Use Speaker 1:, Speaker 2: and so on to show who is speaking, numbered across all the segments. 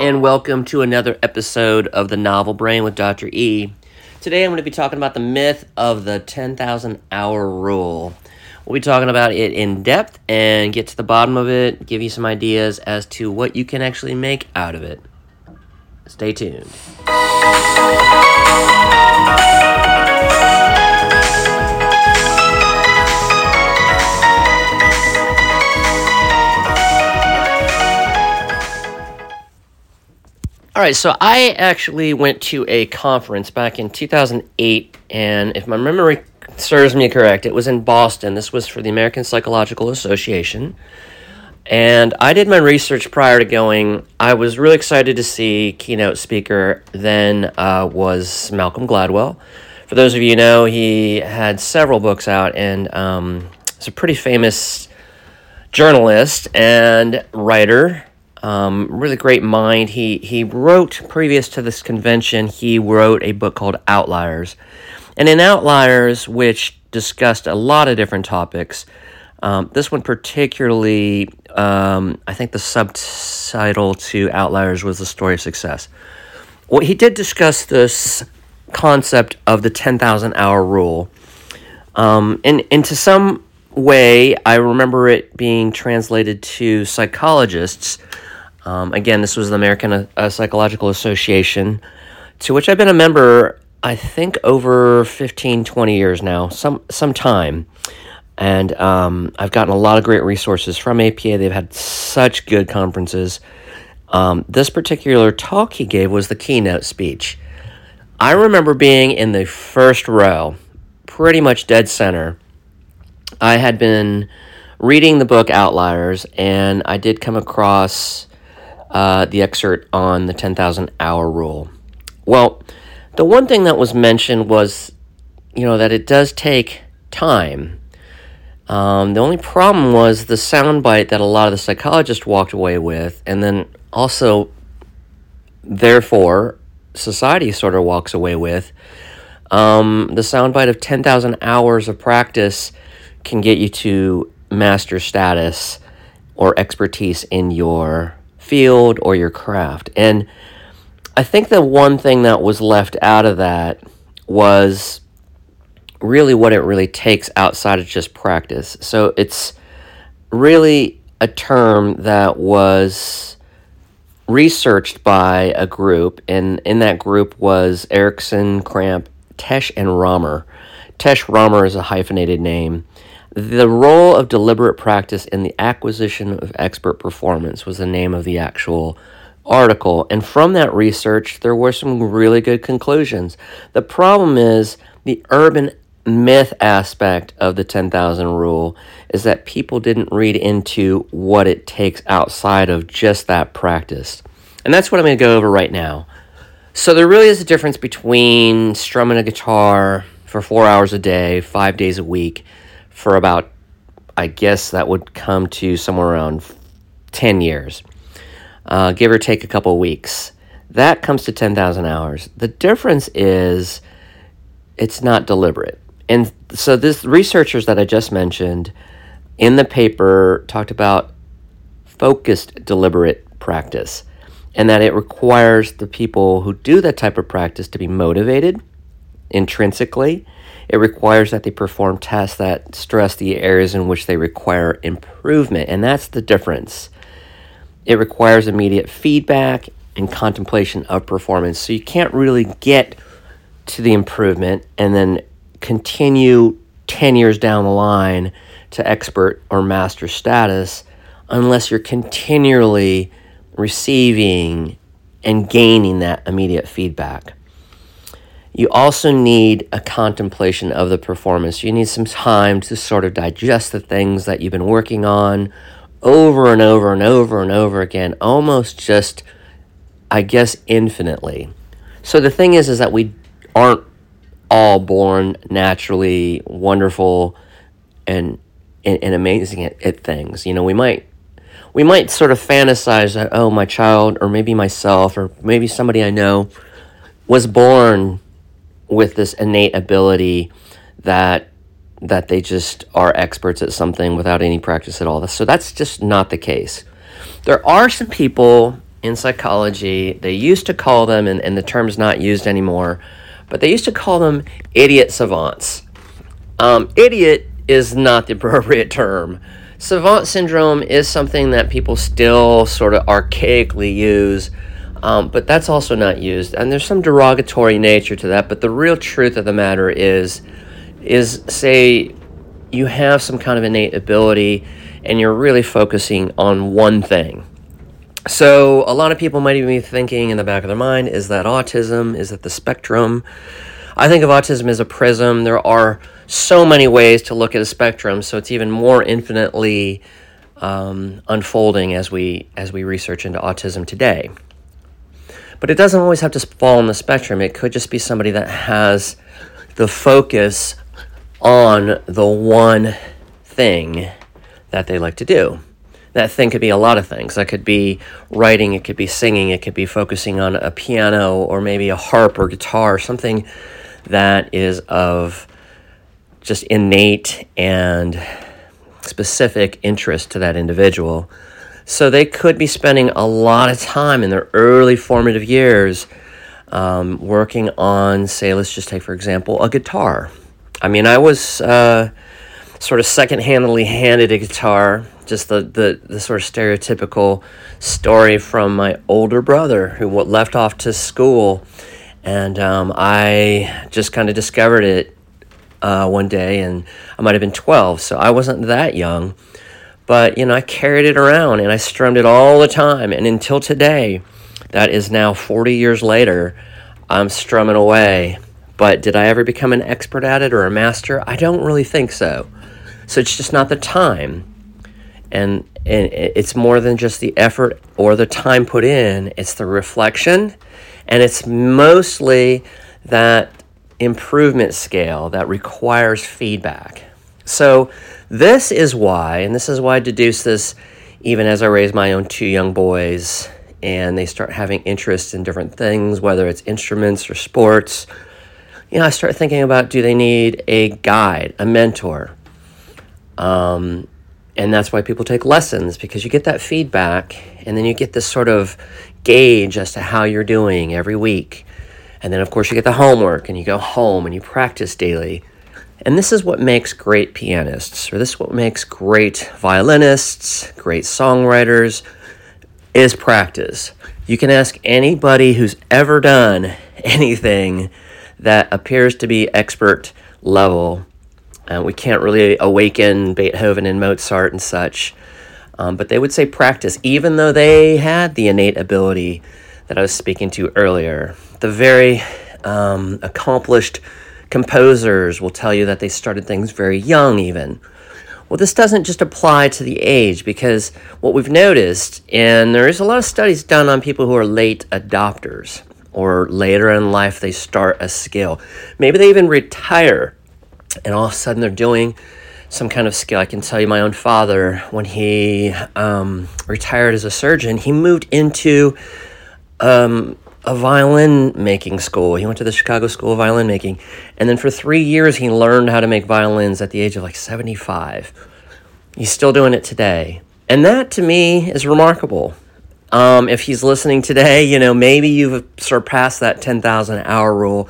Speaker 1: and welcome to another episode of the Novel Brain with Dr. E. Today I'm going to be talking about the myth of the 10,000 hour rule. We'll be talking about it in depth and get to the bottom of it, give you some ideas as to what you can actually make out of it. Stay tuned. All right, so I actually went to a conference back in 2008, and if my memory serves me correct, it was in Boston. This was for the American Psychological Association. And I did my research prior to going. I was really excited to see keynote speaker then uh, was Malcolm Gladwell. For those of you know, he had several books out and um, he's a pretty famous journalist and writer. Um, really great mind. He he wrote previous to this convention. He wrote a book called Outliers, and in Outliers, which discussed a lot of different topics. Um, this one particularly, um, I think the subtitle to Outliers was the story of success. Well, he did discuss this concept of the ten thousand hour rule, um, and and to some way, I remember it being translated to psychologists um, again, this was the American uh, Psychological Association, to which I've been a member, I think, over 15, 20 years now, some, some time. And um, I've gotten a lot of great resources from APA. They've had such good conferences. Um, this particular talk he gave was the keynote speech. I remember being in the first row, pretty much dead center. I had been reading the book Outliers, and I did come across uh, the excerpt on the 10,000 hour rule. Well, the one thing that was mentioned was, you know, that it does take time. Um, the only problem was the soundbite that a lot of the psychologists walked away with, and then also, therefore, society sort of walks away with. Um, the soundbite of 10,000 hours of practice can get you to master status or expertise in your field or your craft. And I think the one thing that was left out of that was really what it really takes outside of just practice. So it's really a term that was researched by a group, and in that group was Ericsson, Krampe, Tesch, and Romer. Tesch Romer is a hyphenated name. The role of deliberate practice in the acquisition of expert performance was the name of the actual article. And from that research, there were some really good conclusions. The problem is the urban myth aspect of the 10,000 rule is that people didn't read into what it takes outside of just that practice. And that's what I'm going to go over right now. So, there really is a difference between strumming a guitar for four hours a day, five days a week, for about, I guess that would come to somewhere around 10 years, uh, give or take a couple weeks. That comes to 10,000 hours. The difference is it's not deliberate. And so, this researchers that I just mentioned in the paper talked about focused, deliberate practice, and that it requires the people who do that type of practice to be motivated intrinsically it requires that they perform tests that stress the areas in which they require improvement, and that's the difference. It requires immediate feedback and contemplation of performance. So you can't really get to the improvement and then continue 10 years down the line to expert or master status unless you're continually receiving and gaining that immediate feedback. You also need a contemplation of the performance. You need some time to sort of digest the things that you've been working on over and over and over and over again, almost just, I guess, infinitely. So the thing is, is that we aren't all born naturally wonderful and and, and amazing at, at things. You know, we might we might sort of fantasize that oh, my child, or maybe myself, or maybe somebody I know was born with this innate ability that that they just are experts at something without any practice at all. So that's just not the case. There are some people in psychology, they used to call them, and, and the term's not used anymore, but they used to call them idiot savants. Um, idiot is not the appropriate term. Savant syndrome is something that people still sort of archaically use, um, but that's also not used. And there's some derogatory nature to that. But the real truth of the matter is, is say you have some kind of innate ability and you're really focusing on one thing. So, a lot of people might even be thinking in the back of their mind is that autism? Is that the spectrum? I think of autism as a prism. There are so many ways to look at a spectrum, so it's even more infinitely um, unfolding as we as we research into autism today. But it doesn't always have to fall on the spectrum. It could just be somebody that has the focus on the one thing that they like to do. That thing could be a lot of things. That could be writing, it could be singing, it could be focusing on a piano or maybe a harp or guitar, something that is of just innate and specific interest to that individual. So they could be spending a lot of time in their early formative years um, working on, say, let's just take for example, a guitar. I mean, I was uh, sort of second-handedly handed a guitar, just the, the, the sort of stereotypical story from my older brother who left off to school. And um, I just kind of discovered it uh, one day, and I might have been 12, so I wasn't that young. But, you know, I carried it around and I strummed it all the time. And until today, that is now 40 years later, I'm strumming away. But did I ever become an expert at it or a master? I don't really think so. So it's just not the time. And, and it's more than just the effort or the time put in, it's the reflection. And it's mostly that improvement scale that requires feedback. So, this is why, and this is why I deduce this even as I raise my own two young boys and they start having interest in different things, whether it's instruments or sports. You know, I start thinking about do they need a guide, a mentor? Um, and that's why people take lessons because you get that feedback and then you get this sort of gauge as to how you're doing every week. And then, of course, you get the homework and you go home and you practice daily. And this is what makes great pianists, or this is what makes great violinists, great songwriters, is practice. You can ask anybody who's ever done anything that appears to be expert level. Uh, we can't really awaken Beethoven and Mozart and such, um, but they would say practice, even though they had the innate ability that I was speaking to earlier. The very um, accomplished composers will tell you that they started things very young, even. Well, this doesn't just apply to the age because what we've noticed, and there is a lot of studies done on people who are late adopters or later in life they start a skill. Maybe they even retire and all of a sudden they're doing some kind of skill. I can tell you my own father, when he um, retired as a surgeon, he moved into um, a violin making school. He went to the Chicago School of Violin Making. And then for three years, he learned how to make violins at the age of like 75. He's still doing it today. And that to me is remarkable. Um, if he's listening today, you know, maybe you've surpassed that 10,000 hour rule.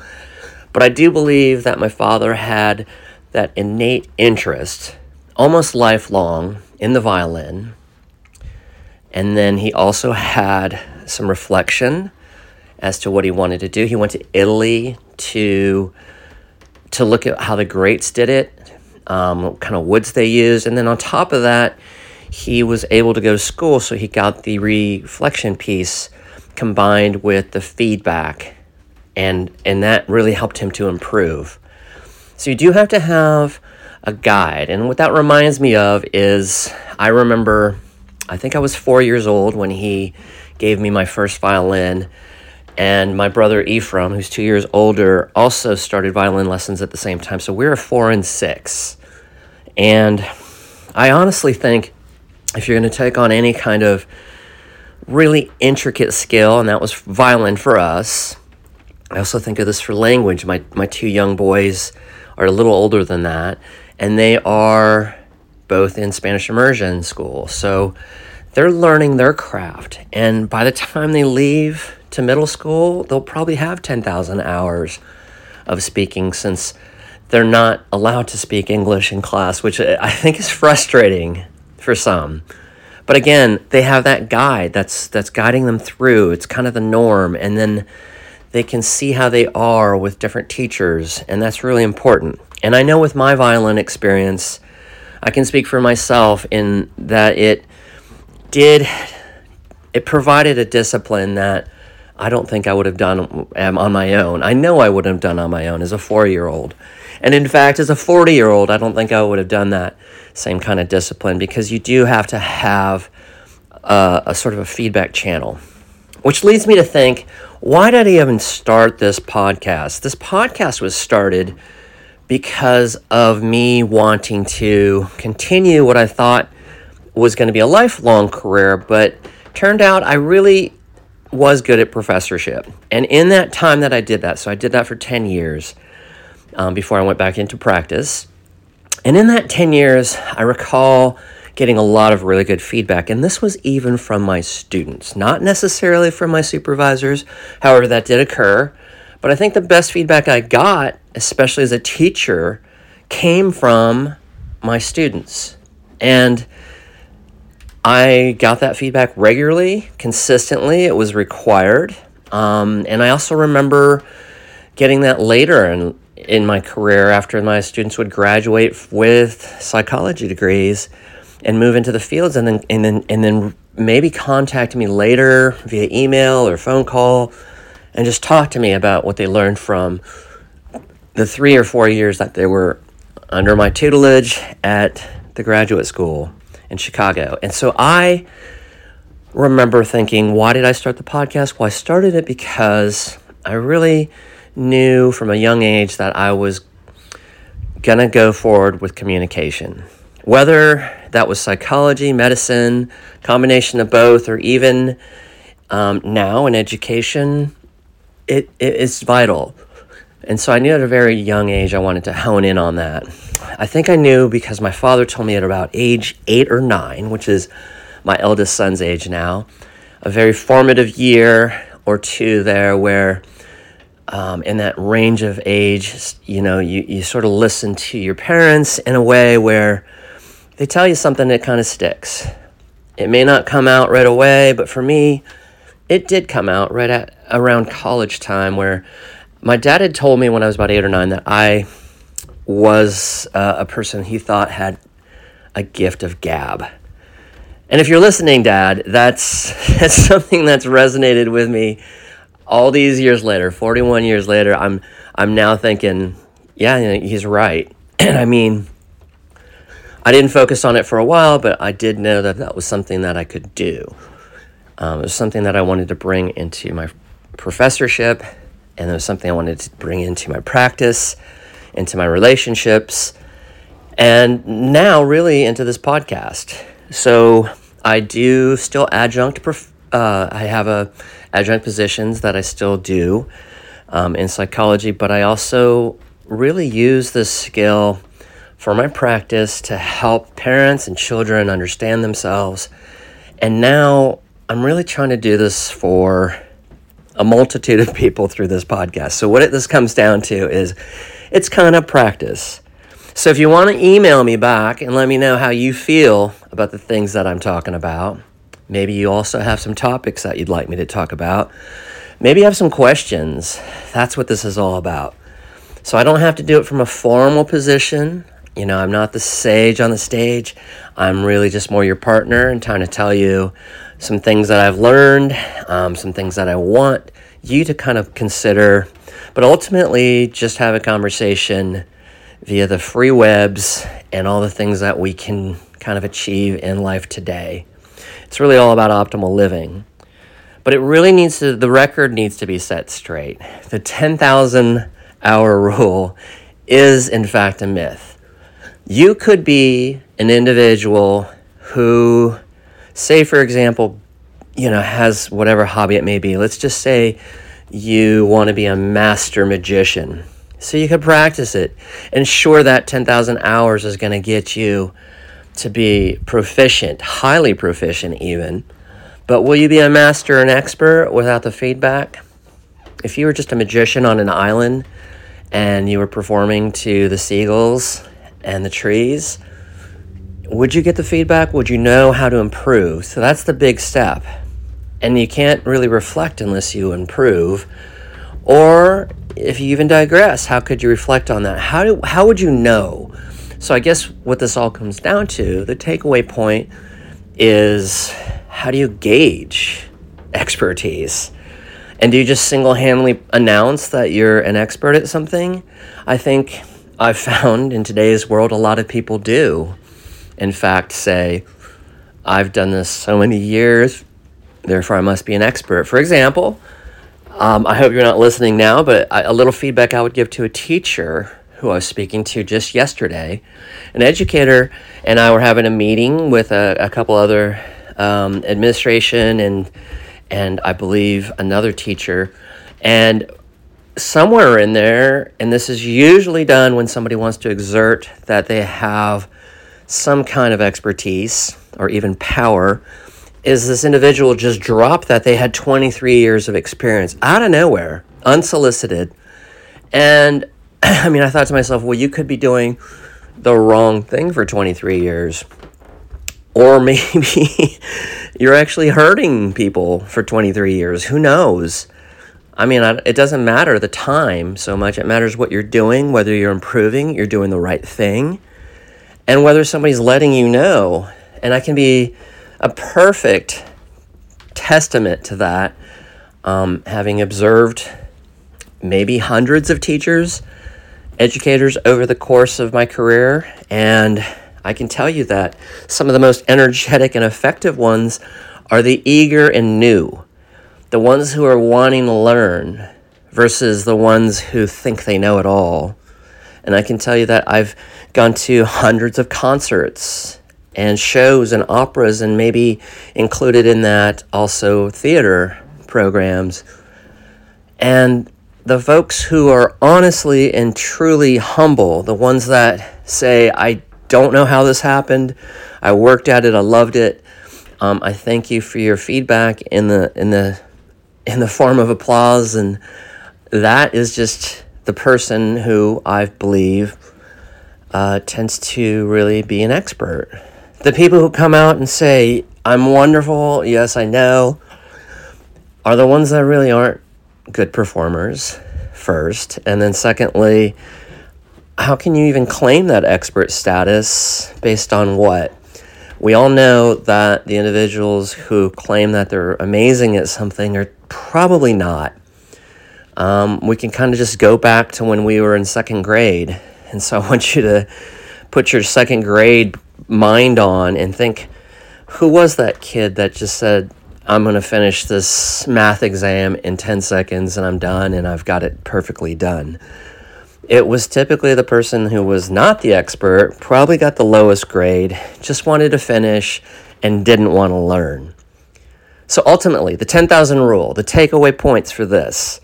Speaker 1: But I do believe that my father had that innate interest, almost lifelong, in the violin. And then he also had some reflection as to what he wanted to do. He went to Italy to to look at how the greats did it, um, what kind of woods they used, and then on top of that, he was able to go to school, so he got the reflection piece combined with the feedback, and and that really helped him to improve. So you do have to have a guide, and what that reminds me of is I remember, I think I was four years old when he gave me my first violin. And my brother Ephraim, who's two years older, also started violin lessons at the same time. So we we're four and six. And I honestly think if you're going to take on any kind of really intricate skill, and that was violin for us, I also think of this for language. My, my two young boys are a little older than that, and they are both in Spanish immersion school. So they're learning their craft. And by the time they leave to middle school, they'll probably have 10,000 hours of speaking since they're not allowed to speak English in class, which I think is frustrating for some. But again, they have that guide that's that's guiding them through. It's kind of the norm and then they can see how they are with different teachers, and that's really important. And I know with my violin experience, I can speak for myself in that it did it provided a discipline that I don't think I would have done um, on my own. I know I would have done on my own as a four year old. And in fact, as a 40 year old, I don't think I would have done that same kind of discipline because you do have to have a, a sort of a feedback channel. Which leads me to think why did I even start this podcast? This podcast was started because of me wanting to continue what I thought was going to be a lifelong career, but turned out I really was good at professorship. And in that time that I did that, so I did that for 10 years um, before I went back into practice. And in that 10 years, I recall getting a lot of really good feedback. And this was even from my students, not necessarily from my supervisors. However, that did occur. But I think the best feedback I got, especially as a teacher, came from my students. And I got that feedback regularly, consistently. It was required. Um, and I also remember getting that later in, in my career after my students would graduate with psychology degrees and move into the fields and then, and then, and then maybe contact me later via email or phone call and just talk to me about what they learned from the three or four years that they were under my tutelage at the graduate school in Chicago. And so I remember thinking, why did I start the podcast? Well, I started it because I really knew from a young age that I was going to go forward with communication. Whether that was psychology, medicine, combination of both, or even um, now in education, it, it is vital. And so I knew at a very young age I wanted to hone in on that. I think I knew because my father told me at about age eight or nine, which is my eldest son's age now, a very formative year or two there where um, in that range of age, you know, you, you sort of listen to your parents in a way where they tell you something that kind of sticks. It may not come out right away, but for me, it did come out right at around college time where my dad had told me when I was about eight or nine that I was uh, a person he thought had a gift of gab. And if you're listening, Dad, that's, that's something that's resonated with me all these years later, 41 years later. I'm, I'm now thinking, yeah, he's right. And I mean, I didn't focus on it for a while, but I did know that that was something that I could do. Um, it was something that I wanted to bring into my professorship and it was something I wanted to bring into my practice, into my relationships, and now really into this podcast. So I do still adjunct. Uh, I have a adjunct positions that I still do um, in psychology, but I also really use this skill for my practice to help parents and children understand themselves. And now I'm really trying to do this for a multitude of people through this podcast. So, what it, this comes down to is it's kind of practice. So, if you want to email me back and let me know how you feel about the things that I'm talking about, maybe you also have some topics that you'd like me to talk about, maybe you have some questions. That's what this is all about. So, I don't have to do it from a formal position. You know, I'm not the sage on the stage. I'm really just more your partner and trying to tell you some things that I've learned, um, some things that I want you to kind of consider, but ultimately just have a conversation via the free webs and all the things that we can kind of achieve in life today. It's really all about optimal living. But it really needs to, the record needs to be set straight. The 10,000 hour rule is, in fact, a myth. You could be an individual who say, for example, you know, has whatever hobby it may be. Let's just say you want to be a master magician. So you could practice it. And sure, that 10,000 hours is going to get you to be proficient, highly proficient even. But will you be a master and expert without the feedback? If you were just a magician on an island and you were performing to the seagulls and the trees, would you get the feedback? Would you know how to improve? So that's the big step. And you can't really reflect unless you improve. Or if you even digress, how could you reflect on that? How, do, how would you know? So I guess what this all comes down to, the takeaway point is how do you gauge expertise? And do you just single handedly announce that you're an expert at something? I think I've found in today's world a lot of people do, in fact, say, I've done this so many years, therefore I must be an expert. For example, um, I hope you're not listening now, but I, a little feedback I would give to a teacher who I was speaking to just yesterday. An educator and I were having a meeting with a, a couple other um, administration and and I believe another teacher. And somewhere in there, and this is usually done when somebody wants to exert that they have some kind of expertise or even power, is this individual just dropped that they had 23 years of experience out of nowhere, unsolicited. And I mean, I thought to myself, well, you could be doing the wrong thing for 23 years. Or maybe you're actually hurting people for 23 years. Who knows? I mean, it doesn't matter the time so much. It matters what you're doing, whether you're improving, you're doing the right thing, and whether somebody's letting you know. And I can be a perfect testament to that, um, having observed maybe hundreds of teachers, educators over the course of my career, and I can tell you that some of the most energetic and effective ones are the eager and new, the ones who are wanting to learn versus the ones who think they know it all. And I can tell you that I've gone to hundreds of concerts and shows and operas, and maybe included in that also theater programs. And the folks who are honestly and truly humble, the ones that say, I don't know how this happened. I worked at it. I loved it. Um, I thank you for your feedback in the in the in the form of applause, and that is just the person who I believe uh, tends to really be an expert. The people who come out and say, "I'm wonderful," yes, I know, are the ones that really aren't good performers first, and then secondly how can you even claim that expert status based on what? We all know that the individuals who claim that they're amazing at something are probably not. Um, we can kind of just go back to when we were in second grade. And so I want you to put your second grade mind on and think who was that kid that just said, I'm going to finish this math exam in 10 seconds and I'm done and I've got it perfectly done? It was typically the person who was not the expert, probably got the lowest grade, just wanted to finish, and didn't want to learn. So ultimately, the 10,000 rule, the takeaway points for this,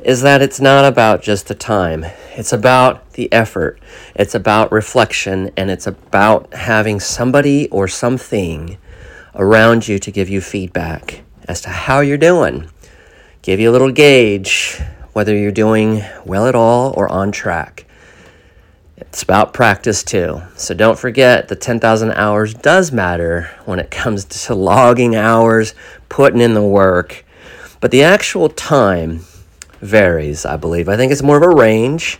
Speaker 1: is that it's not about just the time. It's about the effort. It's about reflection, and it's about having somebody or something around you to give you feedback as to how you're doing. Give you a little gauge whether you're doing well at all or on track. It's about practice too. So don't forget the 10,000 hours does matter when it comes to logging hours, putting in the work. But the actual time varies, I believe. I think it's more of a range.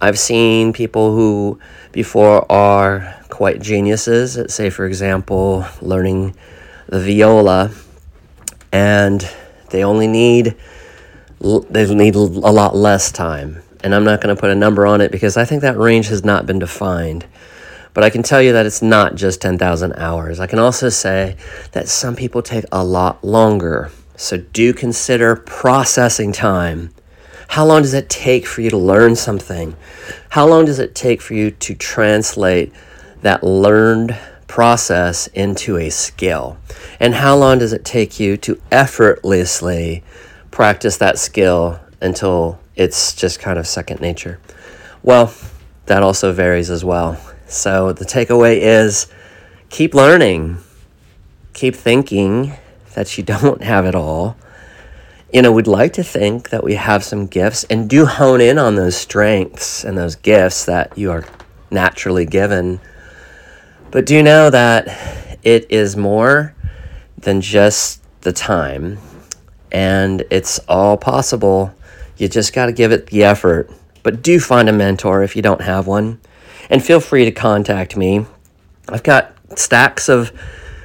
Speaker 1: I've seen people who before are quite geniuses, say, for example, learning the viola, and they only need they need a lot less time. And I'm not going to put a number on it because I think that range has not been defined. But I can tell you that it's not just 10,000 hours. I can also say that some people take a lot longer. So do consider processing time. How long does it take for you to learn something? How long does it take for you to translate that learned process into a skill? And how long does it take you to effortlessly practice that skill until it's just kind of second nature. Well, that also varies as well. So the takeaway is keep learning, keep thinking that you don't have it all. You know, we'd like to think that we have some gifts and do hone in on those strengths and those gifts that you are naturally given. But do know that it is more than just the time, and it's all possible. You just got to give it the effort. But do find a mentor if you don't have one, and feel free to contact me. I've got stacks of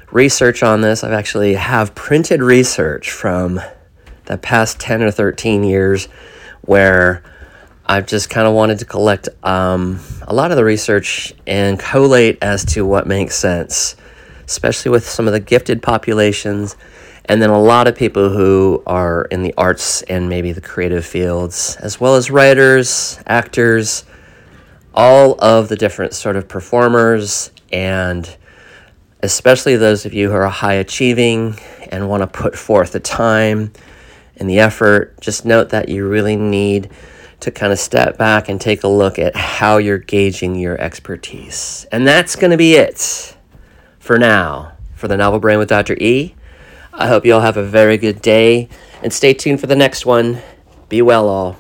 Speaker 1: research on this. I've actually have printed research from the past 10 or 13 years where I've just kind of wanted to collect um, a lot of the research and collate as to what makes sense, especially with some of the gifted populations, and then a lot of people who are in the arts and maybe the creative fields, as well as writers, actors, all of the different sort of performers, and especially those of you who are high achieving and want to put forth the time and the effort. Just note that you really need to kind of step back and take a look at how you're gauging your expertise. And that's going to be it for now for the Novel Brain with Dr. E. I hope you all have a very good day and stay tuned for the next one. Be well, all.